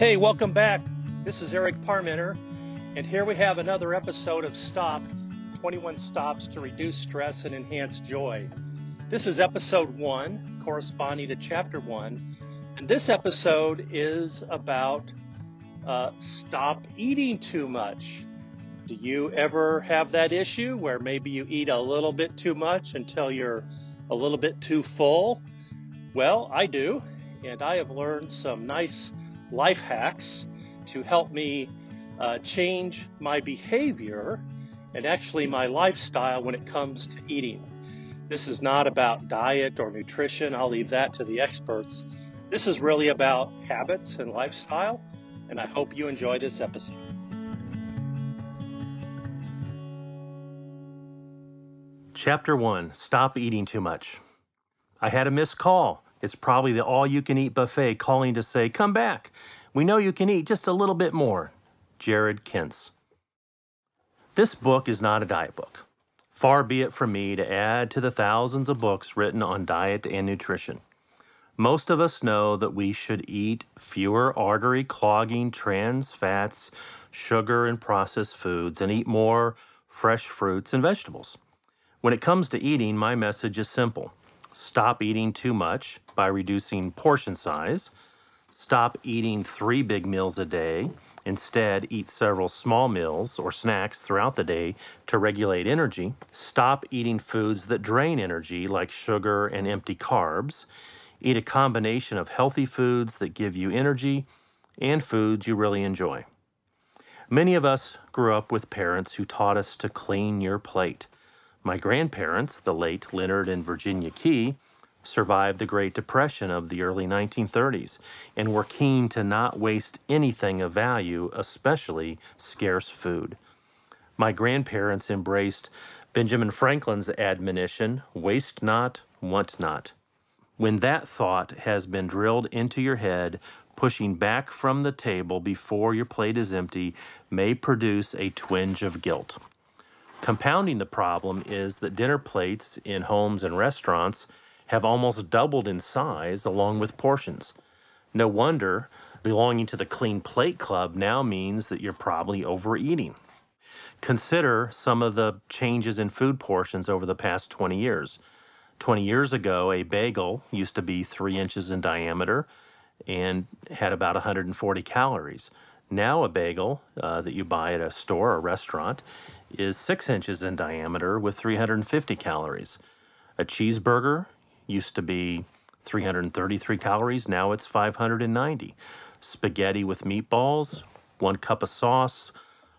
Hey, welcome back. This is Eric Parmenter, and here we have another episode of Stop 21 Stops to Reduce Stress and Enhance Joy. This is episode one, corresponding to chapter one, and this episode is about uh, stop eating too much. Do you ever have that issue where maybe you eat a little bit too much until you're a little bit too full? Well, I do, and I have learned some nice life hacks to help me uh, change my behavior and actually my lifestyle when it comes to eating. This is not about diet or nutrition, I'll leave that to the experts. This is really about habits and lifestyle, and I hope you enjoy this episode. Chapter 1 Stop Eating Too Much. I had a missed call. It's probably the all you can eat buffet calling to say, Come back. We know you can eat just a little bit more. Jarod Kintz. This book is not a diet book. Far be it from me to add to the thousands of books written on diet and nutrition. Most of us know that we should eat fewer artery clogging trans fats, sugar, and processed foods, and eat more fresh fruits and vegetables. When it comes to eating, my message is simple stop eating too much by reducing portion size, stop eating three big meals a day. Instead, eat several small meals or snacks throughout the day to regulate energy. Stop eating foods that drain energy, like sugar and empty carbs. Eat a combination of healthy foods that give you energy and foods you really enjoy. Many of us grew up with parents who taught us to clean your plate. My grandparents, the late Leonard and Virginia Key, survived the Great Depression of the early 1930s and were keen to not waste anything of value, especially scarce food. My grandparents embraced Benjamin Franklin's admonition waste not, want not. When that thought has been drilled into your head, pushing back from the table before your plate is empty may produce a twinge of guilt. Compounding the problem is that dinner plates in homes and restaurants have almost doubled in size along with portions. No wonder belonging to the Clean Plate Club now means that you're probably overeating. Consider some of the changes in food portions over the past 20 years. 20 years ago, a bagel used to be three inches in diameter and had about 140 calories. Now, a bagel uh, that you buy at a store or restaurant is six inches in diameter with 350 calories. A cheeseburger used to be 333 calories, now it's 590. Spaghetti with meatballs, one cup of sauce,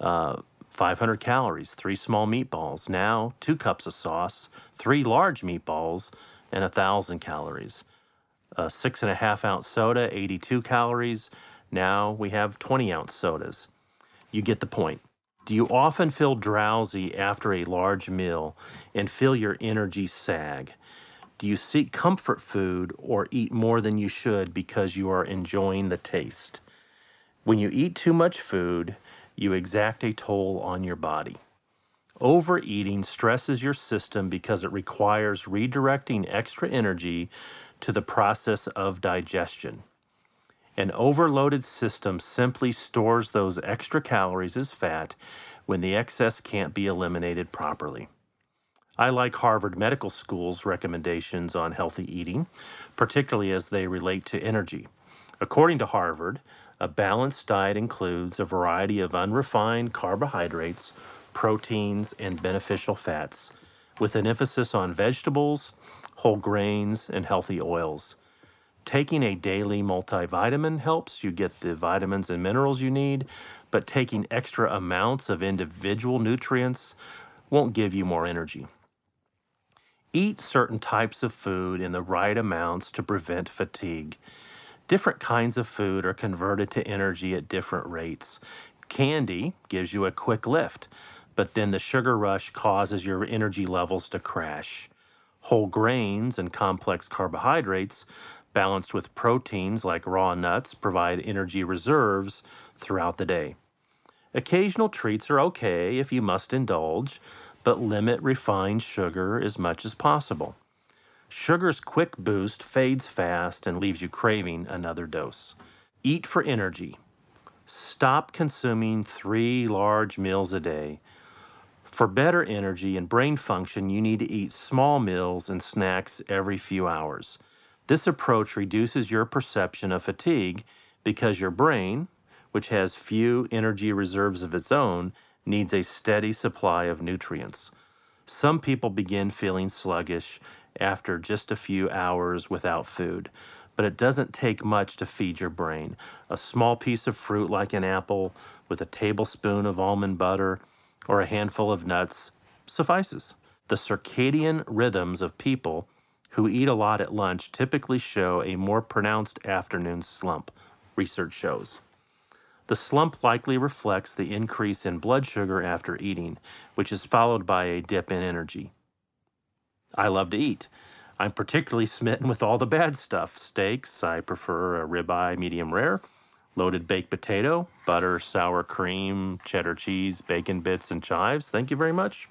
uh, 500 calories, three small meatballs. Now, two cups of sauce, three large meatballs, and a thousand calories. A six and a half ounce soda, 82 calories. Now we have 20 ounce sodas. You get the point. Do you often feel drowsy after a large meal and feel your energy sag? Do you seek comfort food or eat more than you should because you are enjoying the taste? When you eat too much food, you exact a toll on your body. Overeating stresses your system because it requires redirecting extra energy to the process of digestion. An overloaded system simply stores those extra calories as fat when the excess can't be eliminated properly. I like Harvard Medical School's recommendations on healthy eating, particularly as they relate to energy. According to Harvard, a balanced diet includes a variety of unrefined carbohydrates, proteins, and beneficial fats, with an emphasis on vegetables, whole grains, and healthy oils. Taking a daily multivitamin helps you get the vitamins and minerals you need, but taking extra amounts of individual nutrients won't give you more energy. Eat certain types of food in the right amounts to prevent fatigue. Different kinds of food are converted to energy at different rates. Candy gives you a quick lift, but then the sugar rush causes your energy levels to crash. Whole grains and complex carbohydrates balanced with proteins like raw nuts, provide energy reserves throughout the day. Occasional treats are okay if you must indulge, but limit refined sugar as much as possible. Sugar's quick boost fades fast and leaves you craving another dose. Eat for energy, Stop consuming three large meals a day. For better energy and brain function, you need to eat small meals and snacks every few hours. This approach reduces your perception of fatigue because your brain, which has few energy reserves of its own, needs a steady supply of nutrients. Some people begin feeling sluggish after just a few hours without food, but it doesn't take much to feed your brain. A small piece of fruit like an apple with a tablespoon of almond butter or a handful of nuts suffices. The circadian rhythms of people who eat a lot at lunch typically show a more pronounced afternoon slump, research shows. The slump likely reflects the increase in blood sugar after eating, which is followed by a dip in energy. I love to eat. I'm particularly smitten with all the bad stuff. Steaks, I prefer a ribeye medium rare, loaded baked potato, butter, sour cream, cheddar cheese, bacon bits, and chives. Thank you very much.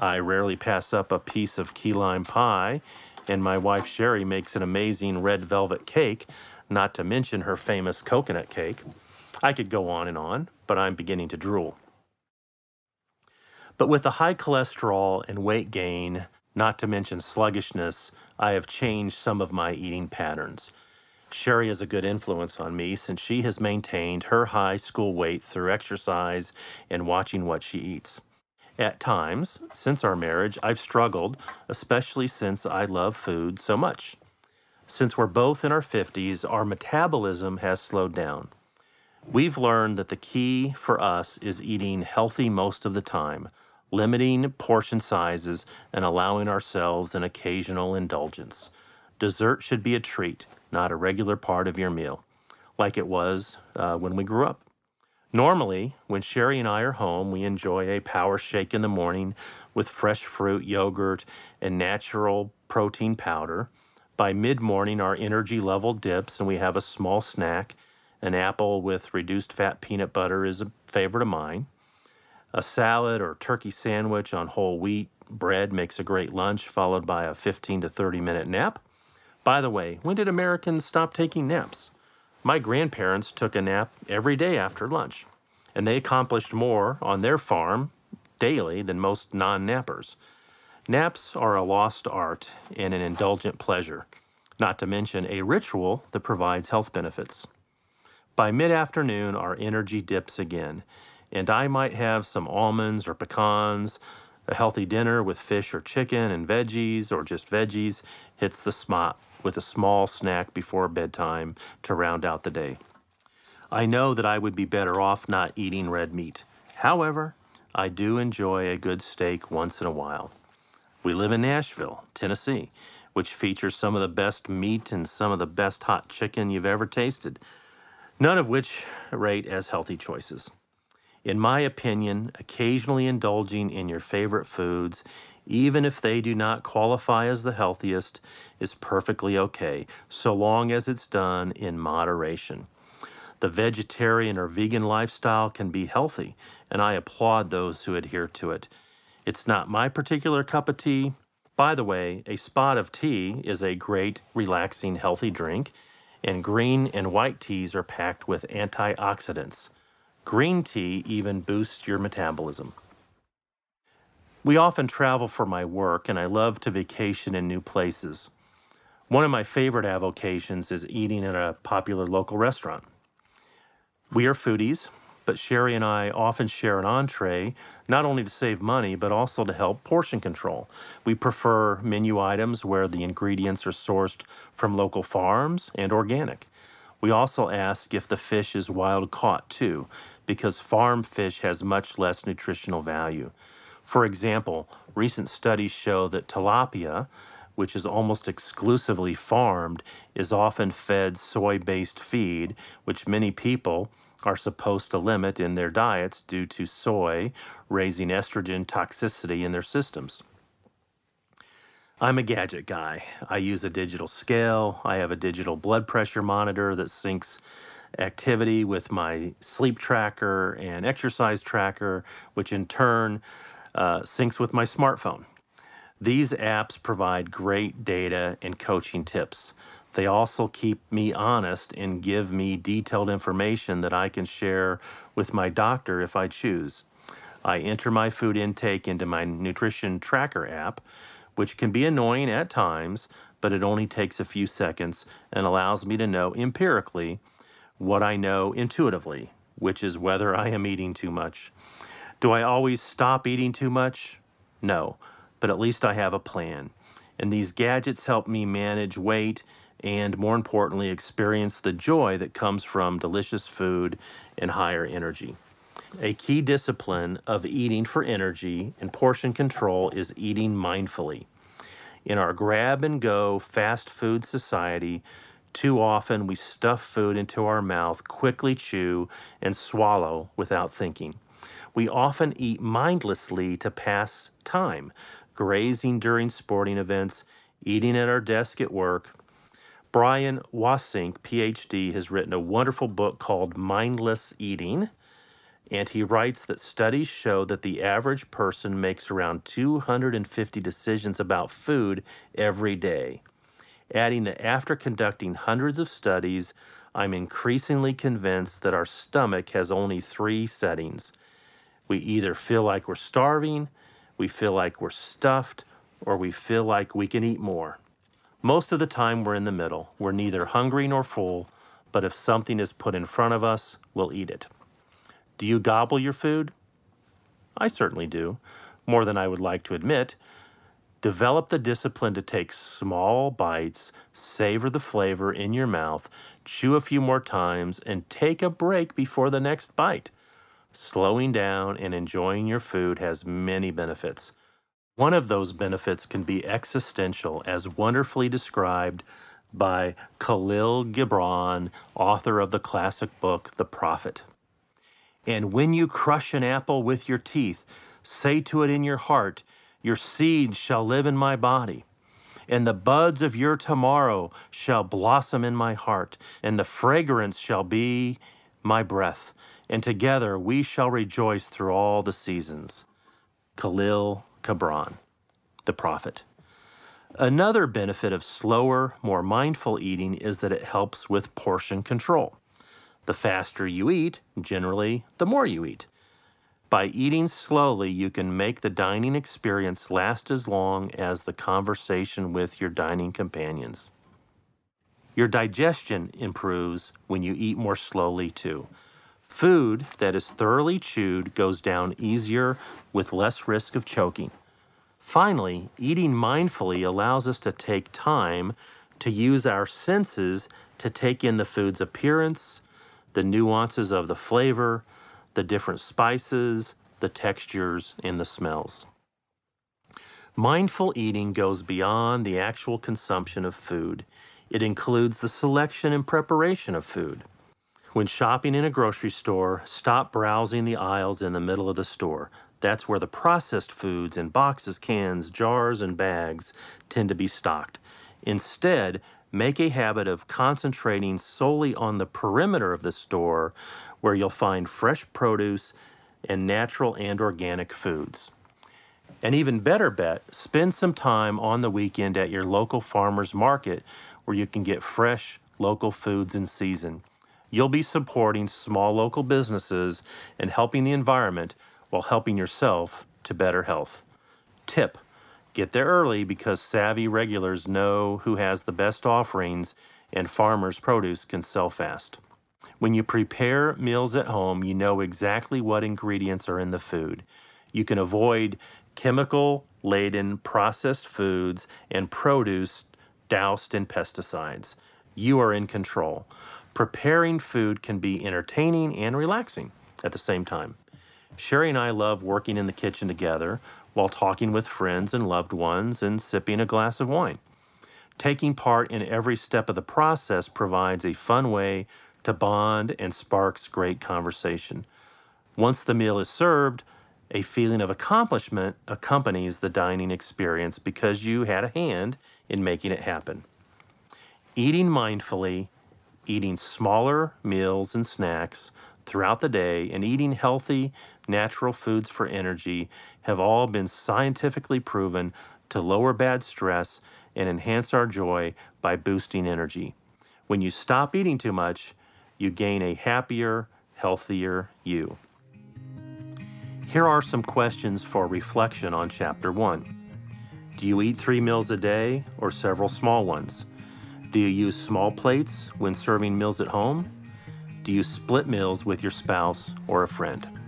I rarely pass up a piece of key lime pie, and my wife Sherry makes an amazing red velvet cake, not to mention her famous coconut cake. I could go on and on, but I'm beginning to drool. But with the high cholesterol and weight gain, not to mention sluggishness, I have changed some of my eating patterns. Sherry is a good influence on me since she has maintained her high school weight through exercise and watching what she eats. At times, since our marriage, I've struggled, especially since I love food so much. Since we're both in our 50s, our metabolism has slowed down. We've learned that the key for us is eating healthy most of the time, limiting portion sizes, and allowing ourselves an occasional indulgence. Dessert should be a treat, not a regular part of your meal, like it was uh, when we grew up. Normally, when Sherry and I are home, we enjoy a power shake in the morning with fresh fruit, yogurt, and natural protein powder. By mid morning, our energy level dips and we have a small snack. An apple with reduced fat peanut butter is a favorite of mine. A salad or turkey sandwich on whole wheat bread makes a great lunch, followed by a 15 to 30 minute nap. By the way, when did Americans stop taking naps? My grandparents took a nap every day after lunch, and they accomplished more on their farm daily than most non nappers. Naps are a lost art and an indulgent pleasure, not to mention a ritual that provides health benefits. By mid afternoon, our energy dips again, and I might have some almonds or pecans. A healthy dinner with fish or chicken and veggies, or just veggies, hits the spot with a small snack before bedtime to round out the day. I know that I would be better off not eating red meat. However, I do enjoy a good steak once in a while. We live in Nashville, Tennessee, which features some of the best meat and some of the best hot chicken you've ever tasted, none of which rate as healthy choices. In my opinion, occasionally indulging in your favorite foods even if they do not qualify as the healthiest, is perfectly okay, so long as it's done in moderation. The vegetarian or vegan lifestyle can be healthy, and I applaud those who adhere to it. It's not my particular cup of tea. By the way, a spot of tea is a great, relaxing, healthy drink, and green and white teas are packed with antioxidants. Green tea even boosts your metabolism. We often travel for my work, and I love to vacation in new places. One of my favorite avocations is eating at a popular local restaurant. We are foodies, but Sherry and I often share an entree, not only to save money, but also to help portion control. We prefer menu items where the ingredients are sourced from local farms and organic. We also ask if the fish is wild caught too, because farm fish has much less nutritional value. For example, recent studies show that tilapia, which is almost exclusively farmed, is often fed soy based feed, which many people are supposed to limit in their diets due to soy raising estrogen toxicity in their systems. I'm a gadget guy. I use a digital scale. I have a digital blood pressure monitor that syncs activity with my sleep tracker and exercise tracker, which in turn uh, syncs with my smartphone. These apps provide great data and coaching tips. They also keep me honest and give me detailed information that I can share with my doctor if I choose. I enter my food intake into my nutrition tracker app, which can be annoying at times, but it only takes a few seconds and allows me to know empirically what I know intuitively, which is whether I am eating too much. Do I always stop eating too much? No, but at least I have a plan. And these gadgets help me manage weight and, more importantly, experience the joy that comes from delicious food and higher energy. A key discipline of eating for energy and portion control is eating mindfully. In our grab and go fast food society, too often we stuff food into our mouth, quickly chew, and swallow without thinking. We often eat mindlessly to pass time, grazing during sporting events, eating at our desk at work. Brian Wansink, PhD, has written a wonderful book called Mindless Eating and he writes that studies show that the average person makes around 250 decisions about food every day. Adding that after conducting hundreds of studies, I'm increasingly convinced that our stomach has only three settings. We either feel like we're starving, we feel like we're stuffed, or we feel like we can eat more. Most of the time, we're in the middle. We're neither hungry nor full, but if something is put in front of us, we'll eat it. Do you gobble your food? I certainly do, more than I would like to admit. Develop the discipline to take small bites, savor the flavor in your mouth, chew a few more times, and take a break before the next bite. Slowing down and enjoying your food has many benefits. One of those benefits can be existential, as wonderfully described by Kahlil Gibran, author of the classic book, The Prophet. And when you crush an apple with your teeth, say to it in your heart, Your seed shall live in my body. And the buds of your tomorrow shall blossom in my heart, and the fragrance shall be my breath. And together we shall rejoice through all the seasons. Kahlil Gibran, the prophet. Another benefit of slower, more mindful eating is that it helps with portion control. The faster you eat, generally, the more you eat. By eating slowly, you can make the dining experience last as long as the conversation with your dining companions. Your digestion improves when you eat more slowly, too. Food that is thoroughly chewed goes down easier with less risk of choking. Finally, eating mindfully allows us to take time to use our senses to take in the food's appearance, the nuances of the flavor, the different spices, the textures, and the smells. Mindful eating goes beyond the actual consumption of food. It includes the selection and preparation of food. When shopping in a grocery store, stop browsing the aisles in the middle of the store. That's where the processed foods in boxes, cans, jars, and bags tend to be stocked. Instead, make a habit of concentrating solely on the perimeter of the store where you'll find fresh produce and natural and organic foods. An even better bet, spend some time on the weekend at your local farmer's market where you can get fresh local foods in season. You'll be supporting small local businesses and helping the environment while helping yourself to better health. Tip Get there early because savvy regulars know who has the best offerings and farmers' produce can sell fast. When you prepare meals at home, you know exactly what ingredients are in the food. You can avoid chemical laden processed foods and produce doused in pesticides. You are in control. Preparing food can be entertaining and relaxing at the same time. Sherry and I love working in the kitchen together while talking with friends and loved ones and sipping a glass of wine. Taking part in every step of the process provides a fun way to bond and sparks great conversation. Once the meal is served, a feeling of accomplishment accompanies the dining experience because you had a hand in making it happen. Eating mindfully, eating smaller meals and snacks throughout the day, and eating healthy, natural foods for energy have all been scientifically proven to lower bad stress and enhance our joy by boosting energy. When you stop eating too much, you gain a happier, healthier you. Here are some questions for reflection on Chapter 1. Do you eat three meals a day or several small ones? Do you use small plates when serving meals at home? Do you split meals with your spouse or a friend?